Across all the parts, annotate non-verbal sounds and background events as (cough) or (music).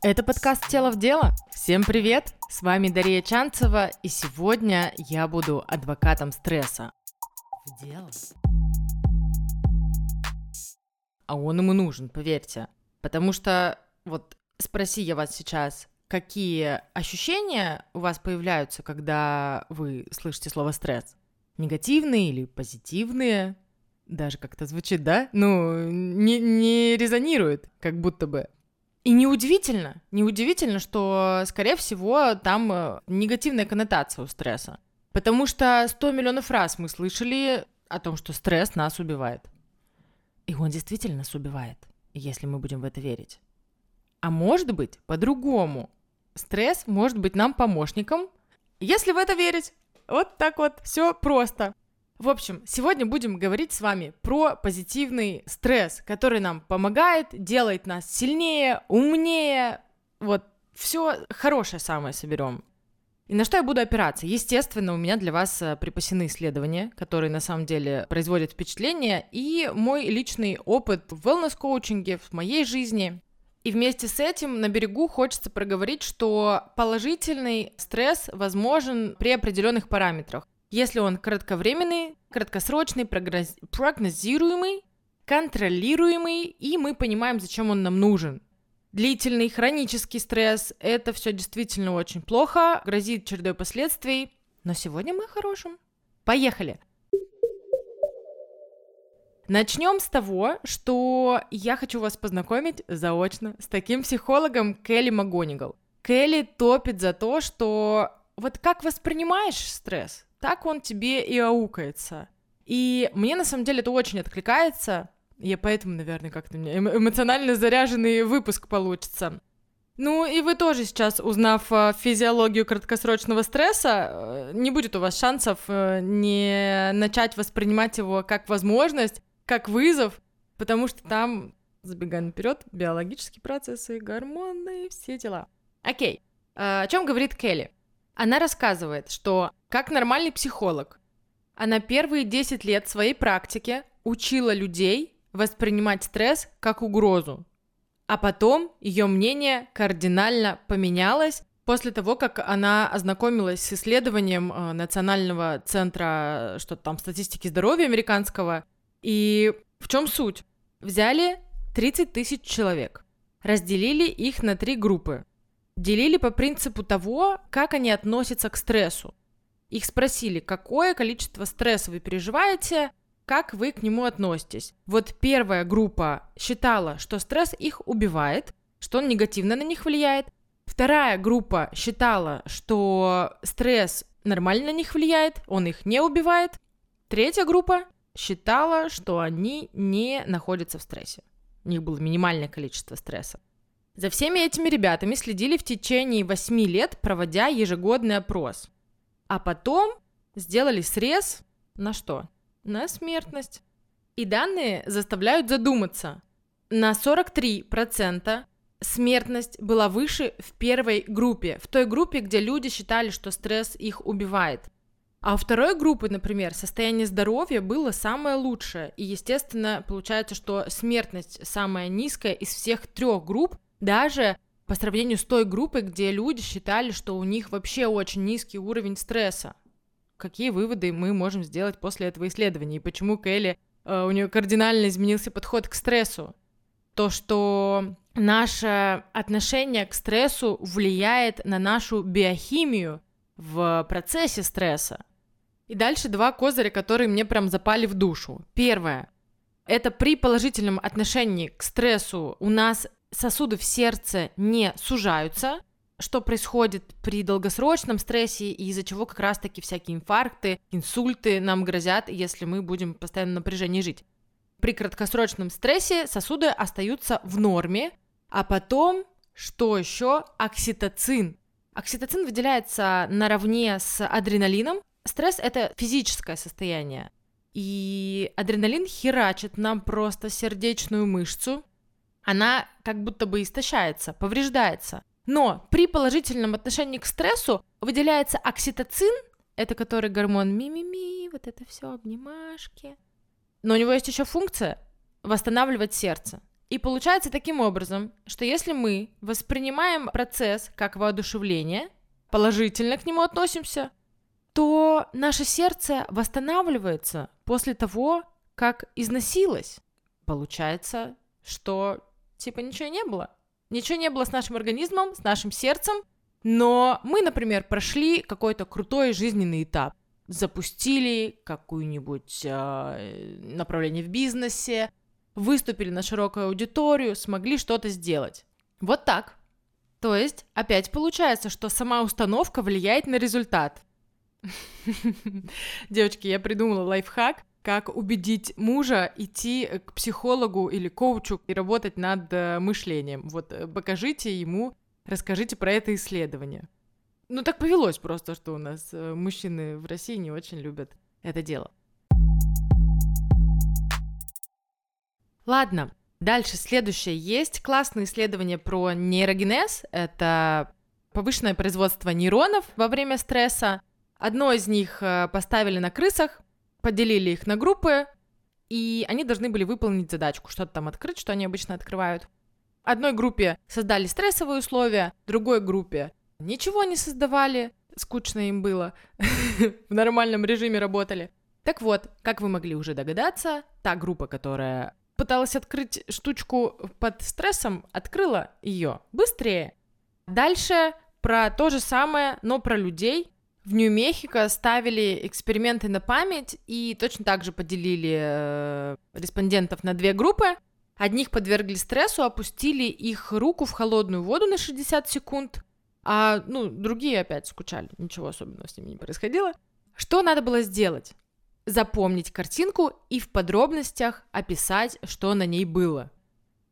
Это подкаст «Тело в дело». Всем привет! С вами Дарья Чанцева, и сегодня я буду адвокатом стресса. В дело. А он ему нужен, поверьте. Потому что, вот спроси я вас сейчас, какие ощущения у вас появляются, когда вы слышите слово «стресс»? Негативные или позитивные? Даже как-то звучит, да? Ну, не, не резонирует, как будто бы. И неудивительно, неудивительно, что, скорее всего, там э, негативная коннотация у стресса. Потому что 100 миллионов раз мы слышали о том, что стресс нас убивает. И он действительно нас убивает, если мы будем в это верить. А может быть, по-другому. Стресс может быть нам помощником, если в это верить. Вот так вот, все просто. В общем, сегодня будем говорить с вами про позитивный стресс, который нам помогает, делает нас сильнее, умнее, вот все хорошее самое соберем. И на что я буду опираться? Естественно, у меня для вас э, припасены исследования, которые на самом деле производят впечатление, и мой личный опыт в wellness-коучинге, в моей жизни. И вместе с этим на берегу хочется проговорить, что положительный стресс возможен при определенных параметрах. Если он кратковременный, краткосрочный, прогнозируемый, контролируемый, и мы понимаем, зачем он нам нужен. Длительный хронический стресс – это все действительно очень плохо, грозит чередой последствий. Но сегодня мы о хорошем. Поехали! Начнем с того, что я хочу вас познакомить заочно с таким психологом Келли МакГонигал. Келли топит за то, что вот как воспринимаешь стресс, так он тебе и аукается. И мне на самом деле это очень откликается. Я поэтому, наверное, как-то меня эмоционально заряженный выпуск получится. Ну и вы тоже сейчас, узнав э, физиологию краткосрочного стресса, э, не будет у вас шансов э, не начать воспринимать его как возможность, как вызов, потому что там, забегая наперед, биологические процессы, гормоны, все дела. Окей, о чем говорит Келли? Она рассказывает, что как нормальный психолог, она первые 10 лет своей практики учила людей воспринимать стресс как угрозу. А потом ее мнение кардинально поменялось после того, как она ознакомилась с исследованием э, Национального центра э, что-то там статистики здоровья американского. И в чем суть? Взяли 30 тысяч человек, разделили их на три группы делили по принципу того, как они относятся к стрессу. Их спросили, какое количество стресса вы переживаете, как вы к нему относитесь. Вот первая группа считала, что стресс их убивает, что он негативно на них влияет. Вторая группа считала, что стресс нормально на них влияет, он их не убивает. Третья группа считала, что они не находятся в стрессе. У них было минимальное количество стресса. За всеми этими ребятами следили в течение 8 лет, проводя ежегодный опрос. А потом сделали срез на что? На смертность. И данные заставляют задуматься. На 43% смертность была выше в первой группе, в той группе, где люди считали, что стресс их убивает. А у второй группы, например, состояние здоровья было самое лучшее. И, естественно, получается, что смертность самая низкая из всех трех групп, даже по сравнению с той группой, где люди считали, что у них вообще очень низкий уровень стресса. Какие выводы мы можем сделать после этого исследования? И почему Келли, э, у нее кардинально изменился подход к стрессу? То, что наше отношение к стрессу влияет на нашу биохимию в процессе стресса. И дальше два козыря, которые мне прям запали в душу. Первое. Это при положительном отношении к стрессу у нас сосуды в сердце не сужаются, что происходит при долгосрочном стрессе и из-за чего как раз-таки всякие инфаркты, инсульты нам грозят, если мы будем постоянно в напряжении жить. При краткосрочном стрессе сосуды остаются в норме, а потом, что еще, окситоцин. Окситоцин выделяется наравне с адреналином. Стресс – это физическое состояние. И адреналин херачит нам просто сердечную мышцу, она как будто бы истощается, повреждается. Но при положительном отношении к стрессу выделяется окситоцин, это который гормон ми-ми-ми, вот это все обнимашки. Но у него есть еще функция восстанавливать сердце. И получается таким образом, что если мы воспринимаем процесс как воодушевление, положительно к нему относимся, то наше сердце восстанавливается после того, как износилось. Получается, что типа ничего не было. Ничего не было с нашим организмом, с нашим сердцем, но мы, например, прошли какой-то крутой жизненный этап, запустили какую-нибудь э, направление в бизнесе, выступили на широкую аудиторию, смогли что-то сделать. Вот так. То есть, опять получается, что сама установка влияет на результат. (laughs) Девочки, я придумала лайфхак, как убедить мужа идти к психологу или коучу и работать над э, мышлением. Вот э, покажите ему, расскажите про это исследование. Ну так повелось просто, что у нас э, мужчины в России не очень любят это дело. Ладно, дальше следующее. Есть классное исследование про нейрогенез. Это повышенное производство нейронов во время стресса. Одно из них поставили на крысах, поделили их на группы, и они должны были выполнить задачку, что-то там открыть, что они обычно открывают. Одной группе создали стрессовые условия, другой группе ничего не создавали, скучно им было, (laughs) в нормальном режиме работали. Так вот, как вы могли уже догадаться, та группа, которая пыталась открыть штучку под стрессом, открыла ее быстрее. Дальше про то же самое, но про людей. В Нью-Мехико ставили эксперименты на память и точно так же поделили э, респондентов на две группы. Одних подвергли стрессу, опустили их руку в холодную воду на 60 секунд, а ну, другие опять скучали, ничего особенного с ними не происходило. Что надо было сделать? Запомнить картинку и в подробностях описать, что на ней было.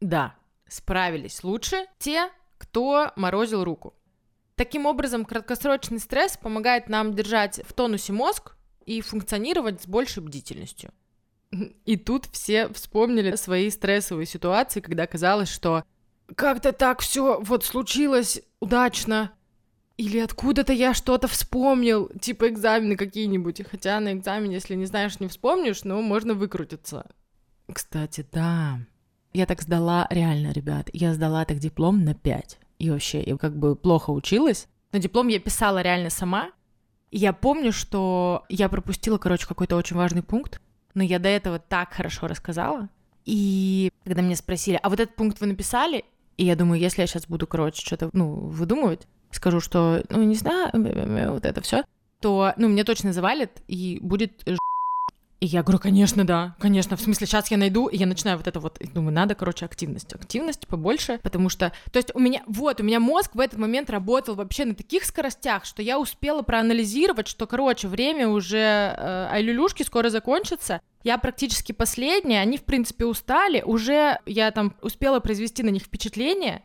Да, справились лучше те, кто морозил руку. Таким образом, краткосрочный стресс помогает нам держать в тонусе мозг и функционировать с большей бдительностью. И тут все вспомнили свои стрессовые ситуации, когда казалось, что как-то так все вот случилось удачно, или откуда-то я что-то вспомнил, типа экзамены какие-нибудь. Хотя на экзамене, если не знаешь, не вспомнишь, ну, можно выкрутиться. Кстати, да. Я так сдала, реально, ребят, я сдала так диплом на 5 и вообще я как бы плохо училась. Но диплом я писала реально сама. И я помню, что я пропустила, короче, какой-то очень важный пункт, но я до этого так хорошо рассказала. И когда меня спросили, а вот этот пункт вы написали? И я думаю, если я сейчас буду, короче, что-то, ну, выдумывать, скажу, что, ну, не знаю, вот это все, то, ну, мне точно завалит, и будет и я говорю, конечно, да, конечно, в смысле, сейчас я найду, и я начинаю вот это вот, думаю, надо, короче, активность, активность побольше, потому что, то есть у меня, вот, у меня мозг в этот момент работал вообще на таких скоростях, что я успела проанализировать, что, короче, время уже, э, айлюлюшки скоро закончится, я практически последняя, они, в принципе, устали, уже я там успела произвести на них впечатление,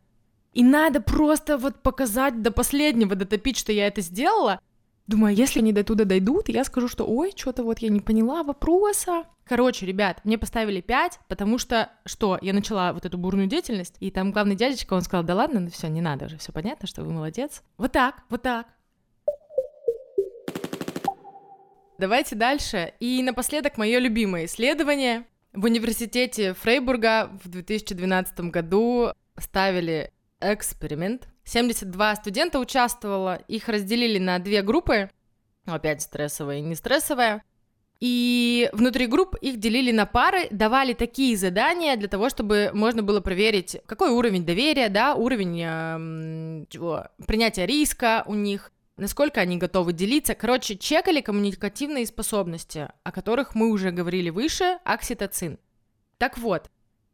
и надо просто вот показать до последнего, дотопить, что я это сделала, Думаю, если они до туда дойдут, я скажу, что ой, что-то вот я не поняла вопроса. Короче, ребят, мне поставили 5, потому что, что, я начала вот эту бурную деятельность, и там главный дядечка, он сказал, да ладно, ну все, не надо уже, все понятно, что вы молодец. Вот так, вот так. Давайте дальше. И напоследок мое любимое исследование. В университете Фрейбурга в 2012 году ставили эксперимент, 72 студента участвовало, их разделили на две группы, опять стрессовая и не стрессовая. И внутри групп их делили на пары, давали такие задания для того, чтобы можно было проверить, какой уровень доверия, да, уровень э, чего, принятия риска у них, насколько они готовы делиться. Короче, чекали коммуникативные способности, о которых мы уже говорили выше, окситоцин. Так вот,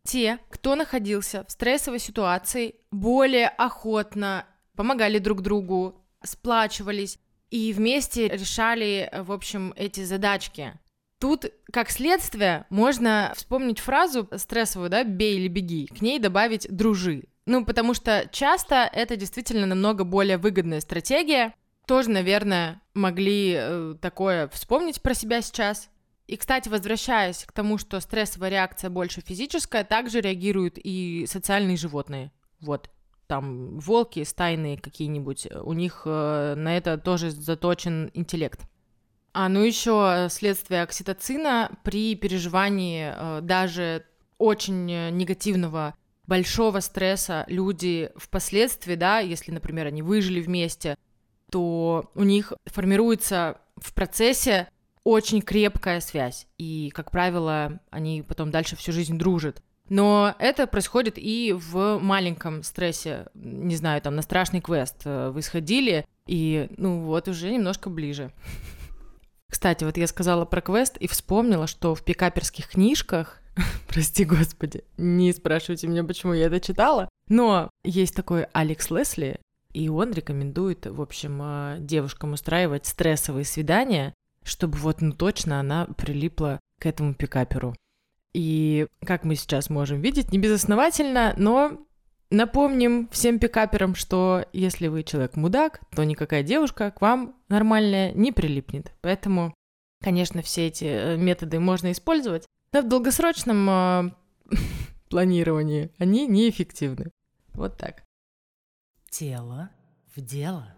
те, кто находился в стрессовой ситуации, более охотно помогали друг другу, сплачивались и вместе решали, в общем, эти задачки. Тут, как следствие, можно вспомнить фразу стрессовую, да, «бей или беги», к ней добавить «дружи». Ну, потому что часто это действительно намного более выгодная стратегия. Тоже, наверное, могли э, такое вспомнить про себя сейчас. И, кстати, возвращаясь к тому, что стрессовая реакция больше физическая, также реагируют и социальные животные. Вот, там волки стайные какие-нибудь, у них э, на это тоже заточен интеллект. А ну еще следствие окситоцина при переживании э, даже очень негативного большого стресса люди впоследствии, да, если, например, они выжили вместе, то у них формируется в процессе очень крепкая связь, и, как правило, они потом дальше всю жизнь дружат. Но это происходит и в маленьком стрессе. Не знаю, там на страшный квест э, вы сходили, и, ну вот, уже немножко ближе. (laughs) Кстати, вот я сказала про квест и вспомнила, что в пикаперских книжках, (laughs) прости господи, не спрашивайте меня, почему я это читала, но есть такой Алекс Лесли, и он рекомендует, в общем, э, девушкам устраивать стрессовые свидания, чтобы вот, ну точно она прилипла к этому пикаперу. И как мы сейчас можем видеть, не безосновательно, но напомним всем пикаперам, что если вы человек-мудак, то никакая девушка к вам нормальная не прилипнет. Поэтому, конечно, все эти э, методы можно использовать, но в долгосрочном э, (laughs) планировании они неэффективны. Вот так. Тело в дело,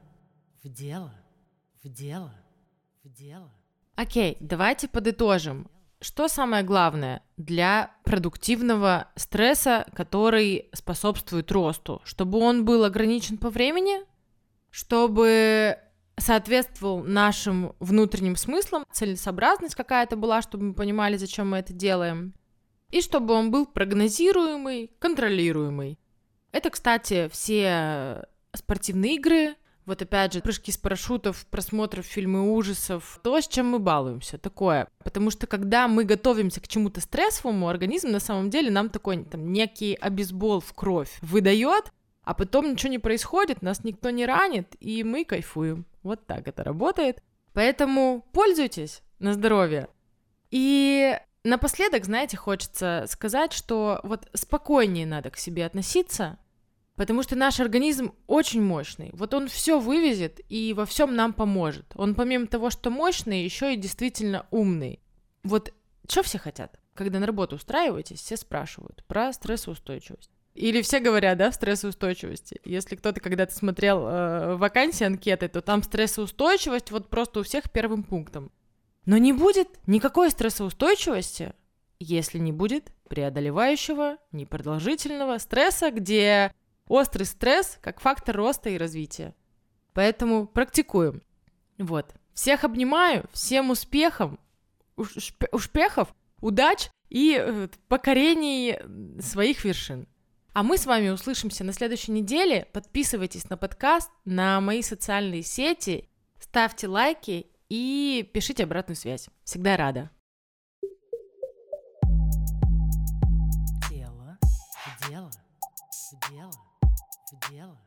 в дело, в дело, в дело. Окей, давайте подытожим. Что самое главное для продуктивного стресса, который способствует росту? Чтобы он был ограничен по времени, чтобы соответствовал нашим внутренним смыслам, целесообразность какая-то была, чтобы мы понимали, зачем мы это делаем, и чтобы он был прогнозируемый, контролируемый. Это, кстати, все спортивные игры, вот опять же, прыжки с парашютов, просмотров фильмы ужасов, то, с чем мы балуемся, такое. Потому что когда мы готовимся к чему-то стрессовому, организм на самом деле нам такой там некий обезбол в кровь выдает, а потом ничего не происходит, нас никто не ранит, и мы кайфуем. Вот так это работает. Поэтому пользуйтесь на здоровье. И напоследок, знаете, хочется сказать, что вот спокойнее надо к себе относиться, Потому что наш организм очень мощный. Вот он все вывезет и во всем нам поможет. Он помимо того, что мощный, еще и действительно умный. Вот что все хотят? Когда на работу устраиваетесь, все спрашивают про стрессоустойчивость. Или все говорят, да, в стрессоустойчивости. Если кто-то когда-то смотрел э, вакансии, анкеты, то там стрессоустойчивость вот просто у всех первым пунктом. Но не будет никакой стрессоустойчивости, если не будет преодолевающего, непродолжительного стресса, где острый стресс как фактор роста и развития. Поэтому практикуем. Вот. Всех обнимаю, всем успехов, успехов, удач и э, покорений своих вершин. А мы с вами услышимся на следующей неделе. Подписывайтесь на подкаст, на мои социальные сети, ставьте лайки и пишите обратную связь. Всегда рада. Дело,